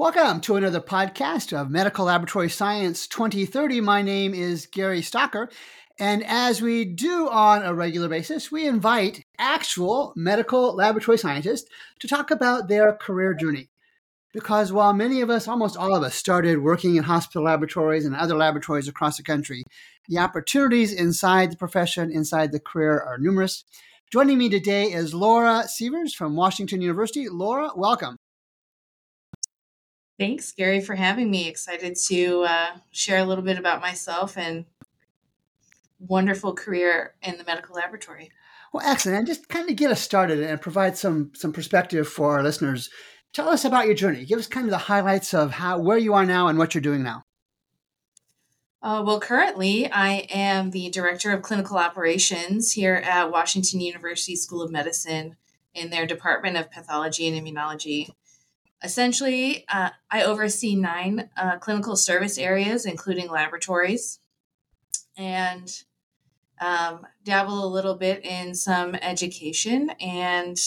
Welcome to another podcast of Medical Laboratory Science 2030. My name is Gary Stocker. And as we do on a regular basis, we invite actual medical laboratory scientists to talk about their career journey. Because while many of us, almost all of us, started working in hospital laboratories and other laboratories across the country, the opportunities inside the profession, inside the career, are numerous. Joining me today is Laura Severs from Washington University. Laura, welcome. Thanks, Gary, for having me. Excited to uh, share a little bit about myself and wonderful career in the medical laboratory. Well, excellent. And just kind of get us started and provide some some perspective for our listeners. Tell us about your journey. Give us kind of the highlights of how where you are now and what you're doing now. Uh, well, currently, I am the director of clinical operations here at Washington University School of Medicine in their Department of Pathology and Immunology. Essentially, uh, I oversee nine uh, clinical service areas, including laboratories, and um, dabble a little bit in some education. And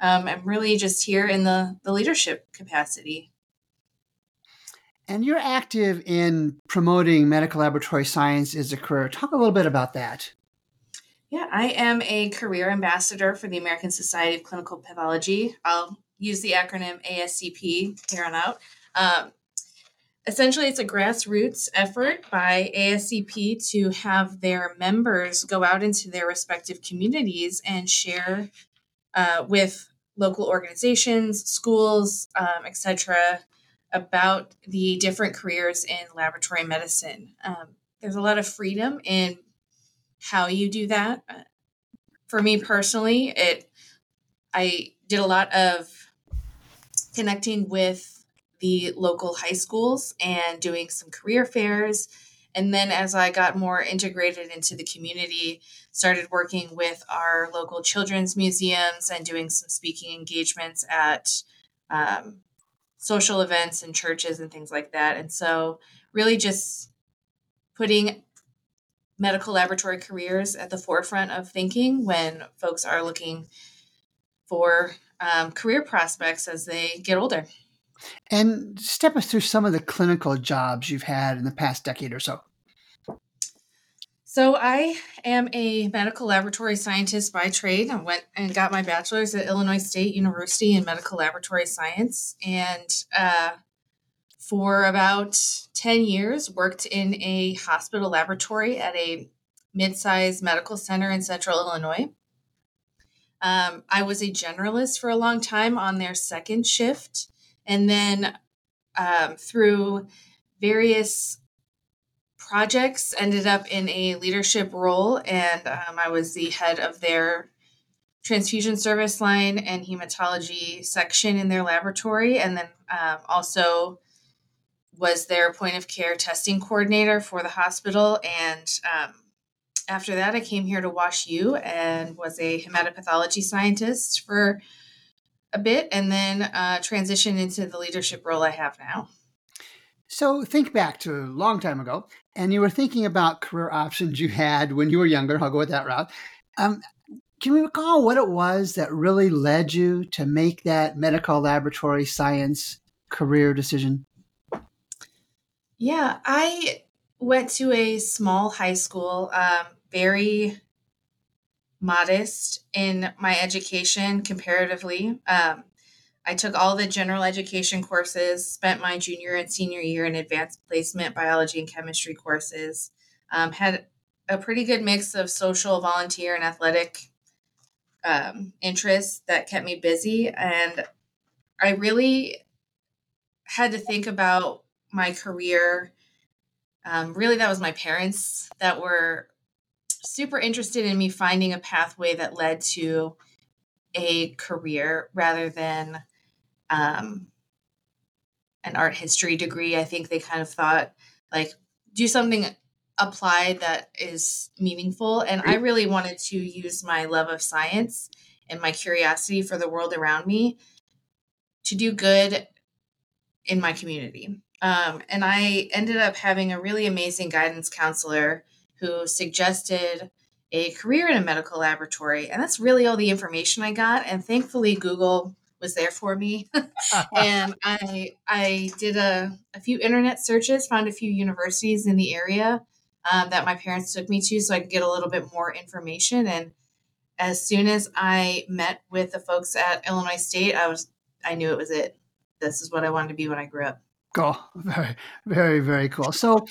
um, I'm really just here in the, the leadership capacity. And you're active in promoting medical laboratory science as a career. Talk a little bit about that. Yeah, I am a career ambassador for the American Society of Clinical Pathology. I'll use the acronym ASCP here on out. Um, essentially, it's a grassroots effort by ASCP to have their members go out into their respective communities and share uh, with local organizations, schools, um, etc., about the different careers in laboratory medicine. Um, there's a lot of freedom in how you do that. Uh, for me personally, it I did a lot of connecting with the local high schools and doing some career fairs. And then as I got more integrated into the community, started working with our local children's museums and doing some speaking engagements at um, social events and churches and things like that. And so, really, just putting medical laboratory careers at the forefront of thinking when folks are looking for um, career prospects as they get older. And step us through some of the clinical jobs you've had in the past decade or so. So, I am a medical laboratory scientist by trade. I went and got my bachelor's at Illinois State University in medical laboratory science. And uh, for about 10 years, worked in a hospital laboratory at a mid sized medical center in central Illinois. Um, I was a generalist for a long time on their second shift. And then um, through various projects, ended up in a leadership role. And um, I was the head of their transfusion service line and hematology section in their laboratory. And then um, also was their point of care testing coordinator for the hospital and um, after that, I came here to Wash U and was a hematopathology scientist for a bit, and then uh, transitioned into the leadership role I have now. So think back to a long time ago, and you were thinking about career options you had when you were younger. I'll go with that route. Um, can you recall what it was that really led you to make that medical laboratory science career decision? Yeah, I went to a small high school, um, very modest in my education comparatively. Um, I took all the general education courses, spent my junior and senior year in advanced placement biology and chemistry courses, um, had a pretty good mix of social, volunteer, and athletic um, interests that kept me busy. And I really had to think about my career um, really that was my parents that were super interested in me finding a pathway that led to a career rather than um, an art history degree. I think they kind of thought like do something applied that is meaningful. And I really wanted to use my love of science and my curiosity for the world around me to do good in my community. Um, and I ended up having a really amazing guidance counselor who suggested a career in a medical laboratory. And that's really all the information I got. And thankfully, Google was there for me. and I I did a, a few internet searches, found a few universities in the area um, that my parents took me to so I could get a little bit more information. And as soon as I met with the folks at Illinois State, I was I knew it was it. This is what I wanted to be when I grew up. Cool. Very, very, very cool. So,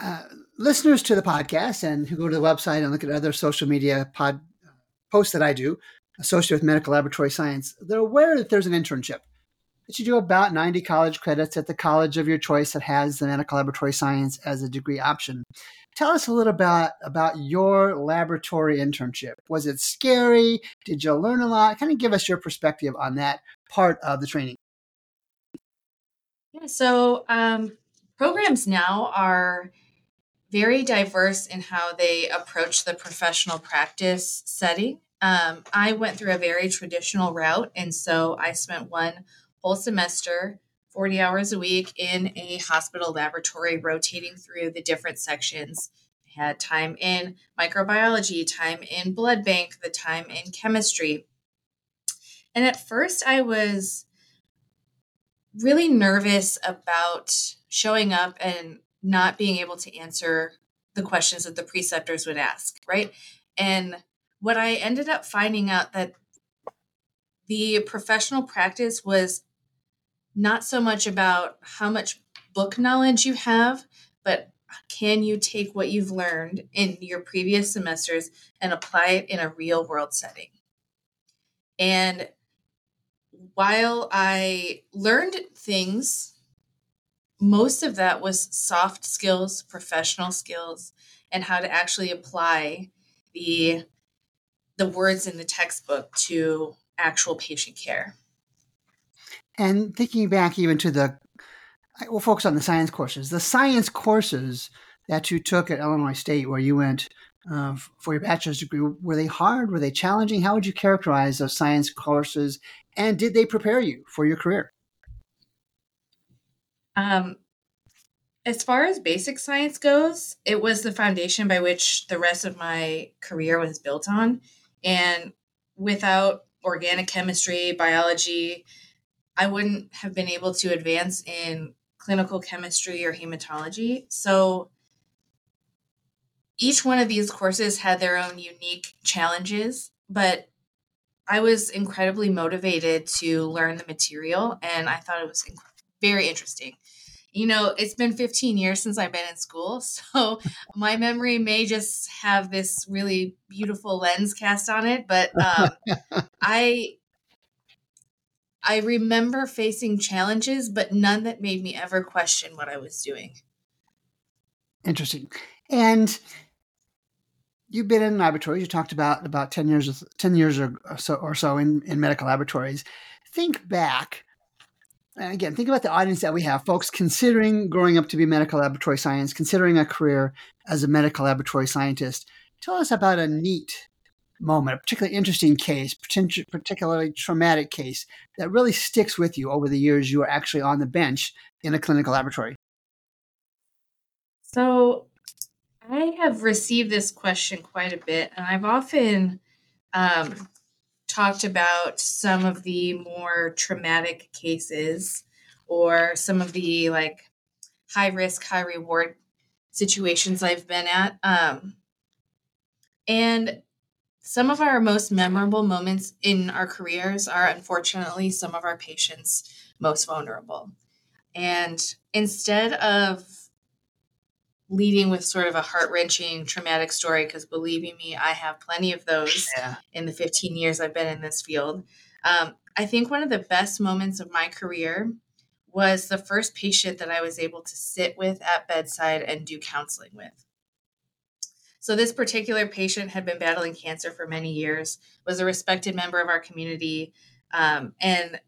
uh, listeners to the podcast and who go to the website and look at other social media pod posts that I do associated with medical laboratory science, they're aware that there's an internship that you do about 90 college credits at the college of your choice that has the medical laboratory science as a degree option. Tell us a little about about your laboratory internship. Was it scary? Did you learn a lot? Kind of give us your perspective on that part of the training. Yeah, so um, programs now are very diverse in how they approach the professional practice setting. Um, I went through a very traditional route, and so I spent one whole semester, 40 hours a week, in a hospital laboratory, rotating through the different sections. I had time in microbiology, time in blood bank, the time in chemistry. And at first, I was really nervous about showing up and not being able to answer the questions that the preceptors would ask, right? And what I ended up finding out that the professional practice was not so much about how much book knowledge you have, but can you take what you've learned in your previous semesters and apply it in a real world setting? And while I learned things, most of that was soft skills, professional skills, and how to actually apply the the words in the textbook to actual patient care. And thinking back even to the, we'll focus on the science courses. The science courses that you took at Illinois State, where you went uh, for your bachelor's degree, were they hard? Were they challenging? How would you characterize those science courses? And did they prepare you for your career? Um, as far as basic science goes, it was the foundation by which the rest of my career was built on. And without organic chemistry, biology, I wouldn't have been able to advance in clinical chemistry or hematology. So each one of these courses had their own unique challenges, but I was incredibly motivated to learn the material and I thought it was very interesting you know, it's been 15 years since I've been in school. So my memory may just have this really beautiful lens cast on it. But um, I, I remember facing challenges, but none that made me ever question what I was doing. Interesting. And you've been in laboratories. You talked about about 10 years, 10 years or so, or so in, in medical laboratories. Think back again, think about the audience that we have, folks considering growing up to be medical laboratory science, considering a career as a medical laboratory scientist. Tell us about a neat moment, a particularly interesting case, particularly traumatic case that really sticks with you over the years you were actually on the bench in a clinical laboratory. So, I have received this question quite a bit, and I've often um, talked about some of the more traumatic cases or some of the like high risk, high reward situations I've been at. Um, and some of our most memorable moments in our careers are unfortunately some of our patients' most vulnerable. And instead of leading with sort of a heart wrenching, traumatic story, because believing me, I have plenty of those yeah. in the 15 years I've been in this field. Um, I think one of the best moments of my career was the first patient that I was able to sit with at bedside and do counseling with. So, this particular patient had been battling cancer for many years, was a respected member of our community, um, and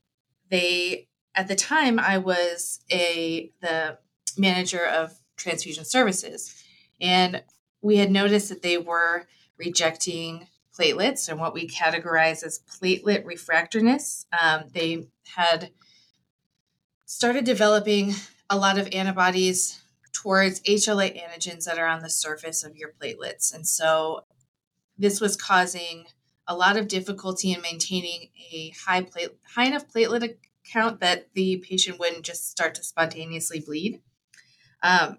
they, at the time, I was a the manager of transfusion services. And we had noticed that they were rejecting platelets and what we categorize as platelet refractoriness. Um, they had started developing a lot of antibodies towards HLA antigens that are on the surface of your platelets. And so this was causing a lot of difficulty in maintaining a high plate, high enough platelet count that the patient wouldn't just start to spontaneously bleed. Um,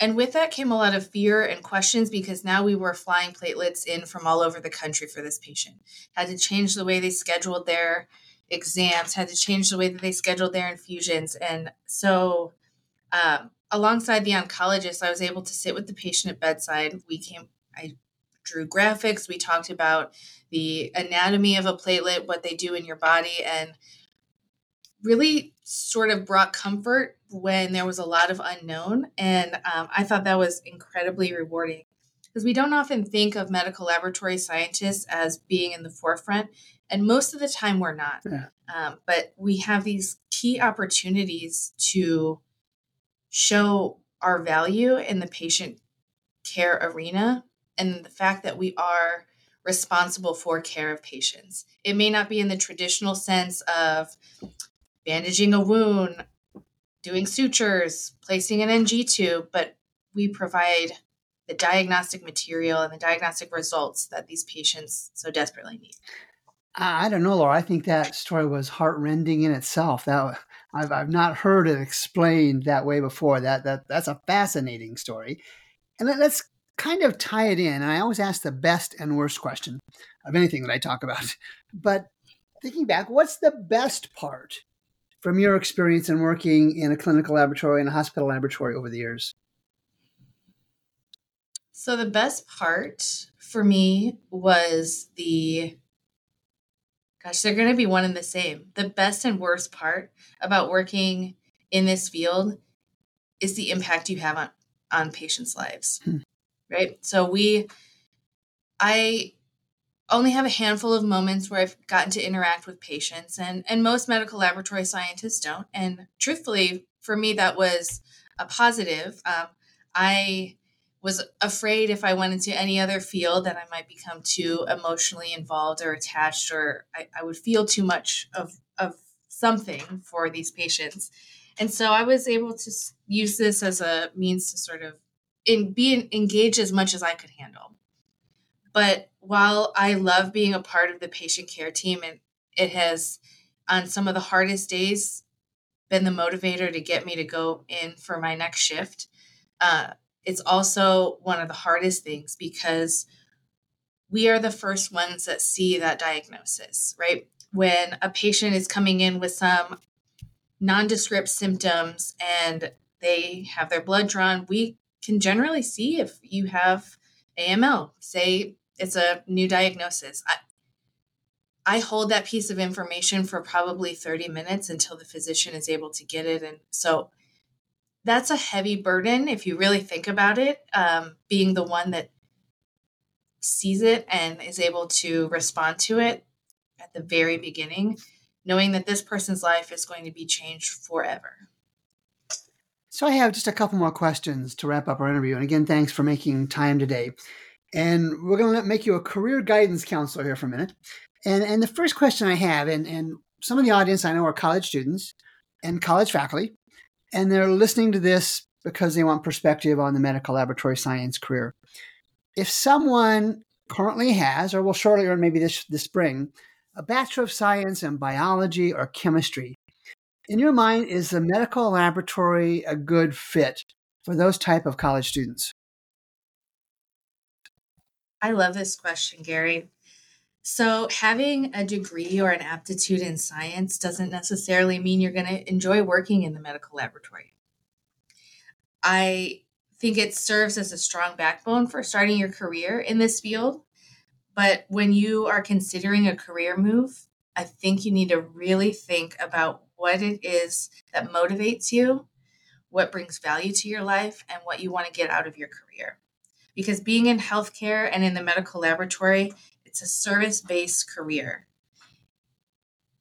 and with that came a lot of fear and questions because now we were flying platelets in from all over the country for this patient. Had to change the way they scheduled their exams, had to change the way that they scheduled their infusions. And so, um, alongside the oncologist, I was able to sit with the patient at bedside. We came, I drew graphics. We talked about the anatomy of a platelet, what they do in your body, and really sort of brought comfort when there was a lot of unknown. And um, I thought that was incredibly rewarding because we don't often think of medical laboratory scientists as being in the forefront. And most of the time, we're not. Yeah. Um, but we have these key opportunities to show our value in the patient care arena and the fact that we are responsible for care of patients. It may not be in the traditional sense of bandaging a wound, doing sutures, placing an NG tube, but we provide the diagnostic material and the diagnostic results that these patients so desperately need. I don't know, Laura. I think that story was heartrending in itself. That I've, I've not heard it explained that way before. That that that's a fascinating story, and let, us kind of tie it in. And I always ask the best and worst question of anything that I talk about. But thinking back, what's the best part from your experience in working in a clinical laboratory and a hospital laboratory over the years? So, the best part for me was the gosh, they're going to be one and the same. The best and worst part about working in this field is the impact you have on, on patients' lives. Hmm. Right. So, we, I only have a handful of moments where I've gotten to interact with patients, and and most medical laboratory scientists don't. And truthfully, for me, that was a positive. Um, I was afraid if I went into any other field that I might become too emotionally involved or attached, or I, I would feel too much of of something for these patients. And so I was able to use this as a means to sort of in, be engaged as much as I could handle. But while I love being a part of the patient care team, and it has on some of the hardest days been the motivator to get me to go in for my next shift. Uh, it's also one of the hardest things because we are the first ones that see that diagnosis, right? When a patient is coming in with some nondescript symptoms and they have their blood drawn, we can generally see if you have AML. Say it's a new diagnosis. I, I hold that piece of information for probably 30 minutes until the physician is able to get it. And so that's a heavy burden if you really think about it, um, being the one that sees it and is able to respond to it at the very beginning, knowing that this person's life is going to be changed forever. So, I have just a couple more questions to wrap up our interview. And again, thanks for making time today. And we're going to make you a career guidance counselor here for a minute. And, and the first question I have, and, and some of the audience I know are college students and college faculty, and they're listening to this because they want perspective on the medical laboratory science career. If someone currently has, or will shortly learn maybe this, this spring, a Bachelor of Science in biology or chemistry, in your mind, is the medical laboratory a good fit for those type of college students? I love this question, Gary. So, having a degree or an aptitude in science doesn't necessarily mean you're going to enjoy working in the medical laboratory. I think it serves as a strong backbone for starting your career in this field. But when you are considering a career move, I think you need to really think about what it is that motivates you, what brings value to your life, and what you want to get out of your career because being in healthcare and in the medical laboratory, it's a service based career.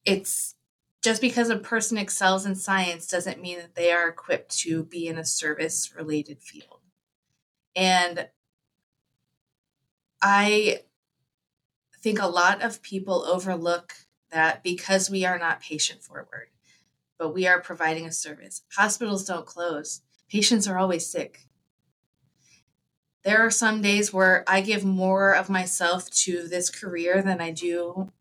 It's just because a person excels in science doesn't mean that they are equipped to be in a service related field. And I think a lot of people overlook that because we are not patient forward, but we are providing a service. Hospitals don't close, patients are always sick there are some days where I give more of myself to this career than I do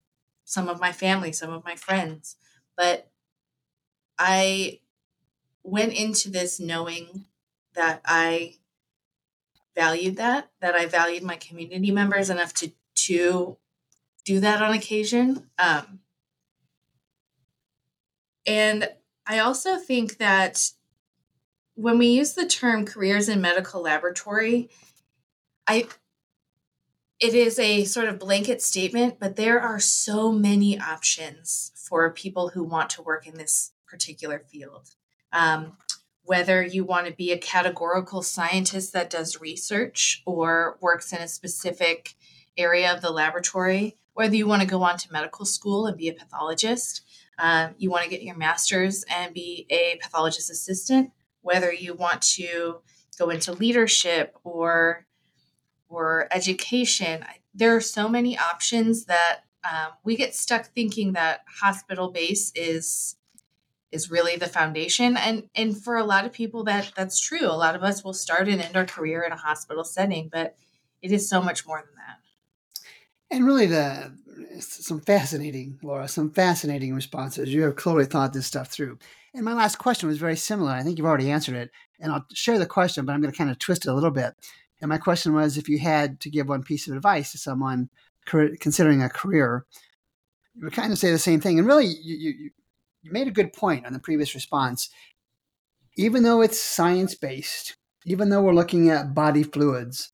some of my family, some of my friends. But I went into this knowing that I valued that, that I valued my community members enough to to do that on occasion. Um, and I also think that when we use the term careers in medical laboratory, I it is a sort of blanket statement, but there are so many options for people who want to work in this particular field. Um, whether you want to be a categorical scientist that does research or works in a specific area of the laboratory, whether you want to go on to medical school and be a pathologist, um, you want to get your master's and be a pathologist assistant, whether you want to go into leadership or or education. There are so many options that um, we get stuck thinking that hospital base is is really the foundation. And and for a lot of people that that's true. A lot of us will start and end our career in a hospital setting but it is so much more than that. And really the some fascinating laura some fascinating responses. You have clearly thought this stuff through. And my last question was very similar. I think you've already answered it and i'll share the question but i'm going to kind of twist it a little bit and my question was if you had to give one piece of advice to someone considering a career, you would kind of say the same thing. And really, you, you, you made a good point on the previous response. Even though it's science based, even though we're looking at body fluids,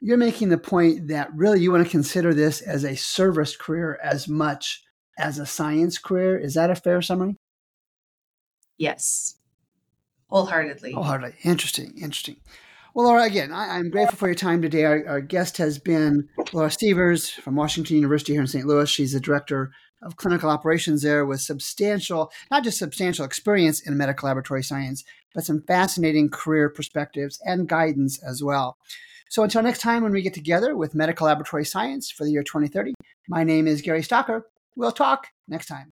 you're making the point that really you want to consider this as a service career as much as a science career. Is that a fair summary? Yes, wholeheartedly. Wholeheartedly. Interesting. Interesting. Well, Laura, again, I, am grateful for your time today. Our, our, guest has been Laura Stevers from Washington University here in St. Louis. She's the director of clinical operations there with substantial, not just substantial experience in medical laboratory science, but some fascinating career perspectives and guidance as well. So until next time when we get together with medical laboratory science for the year 2030, my name is Gary Stocker. We'll talk next time.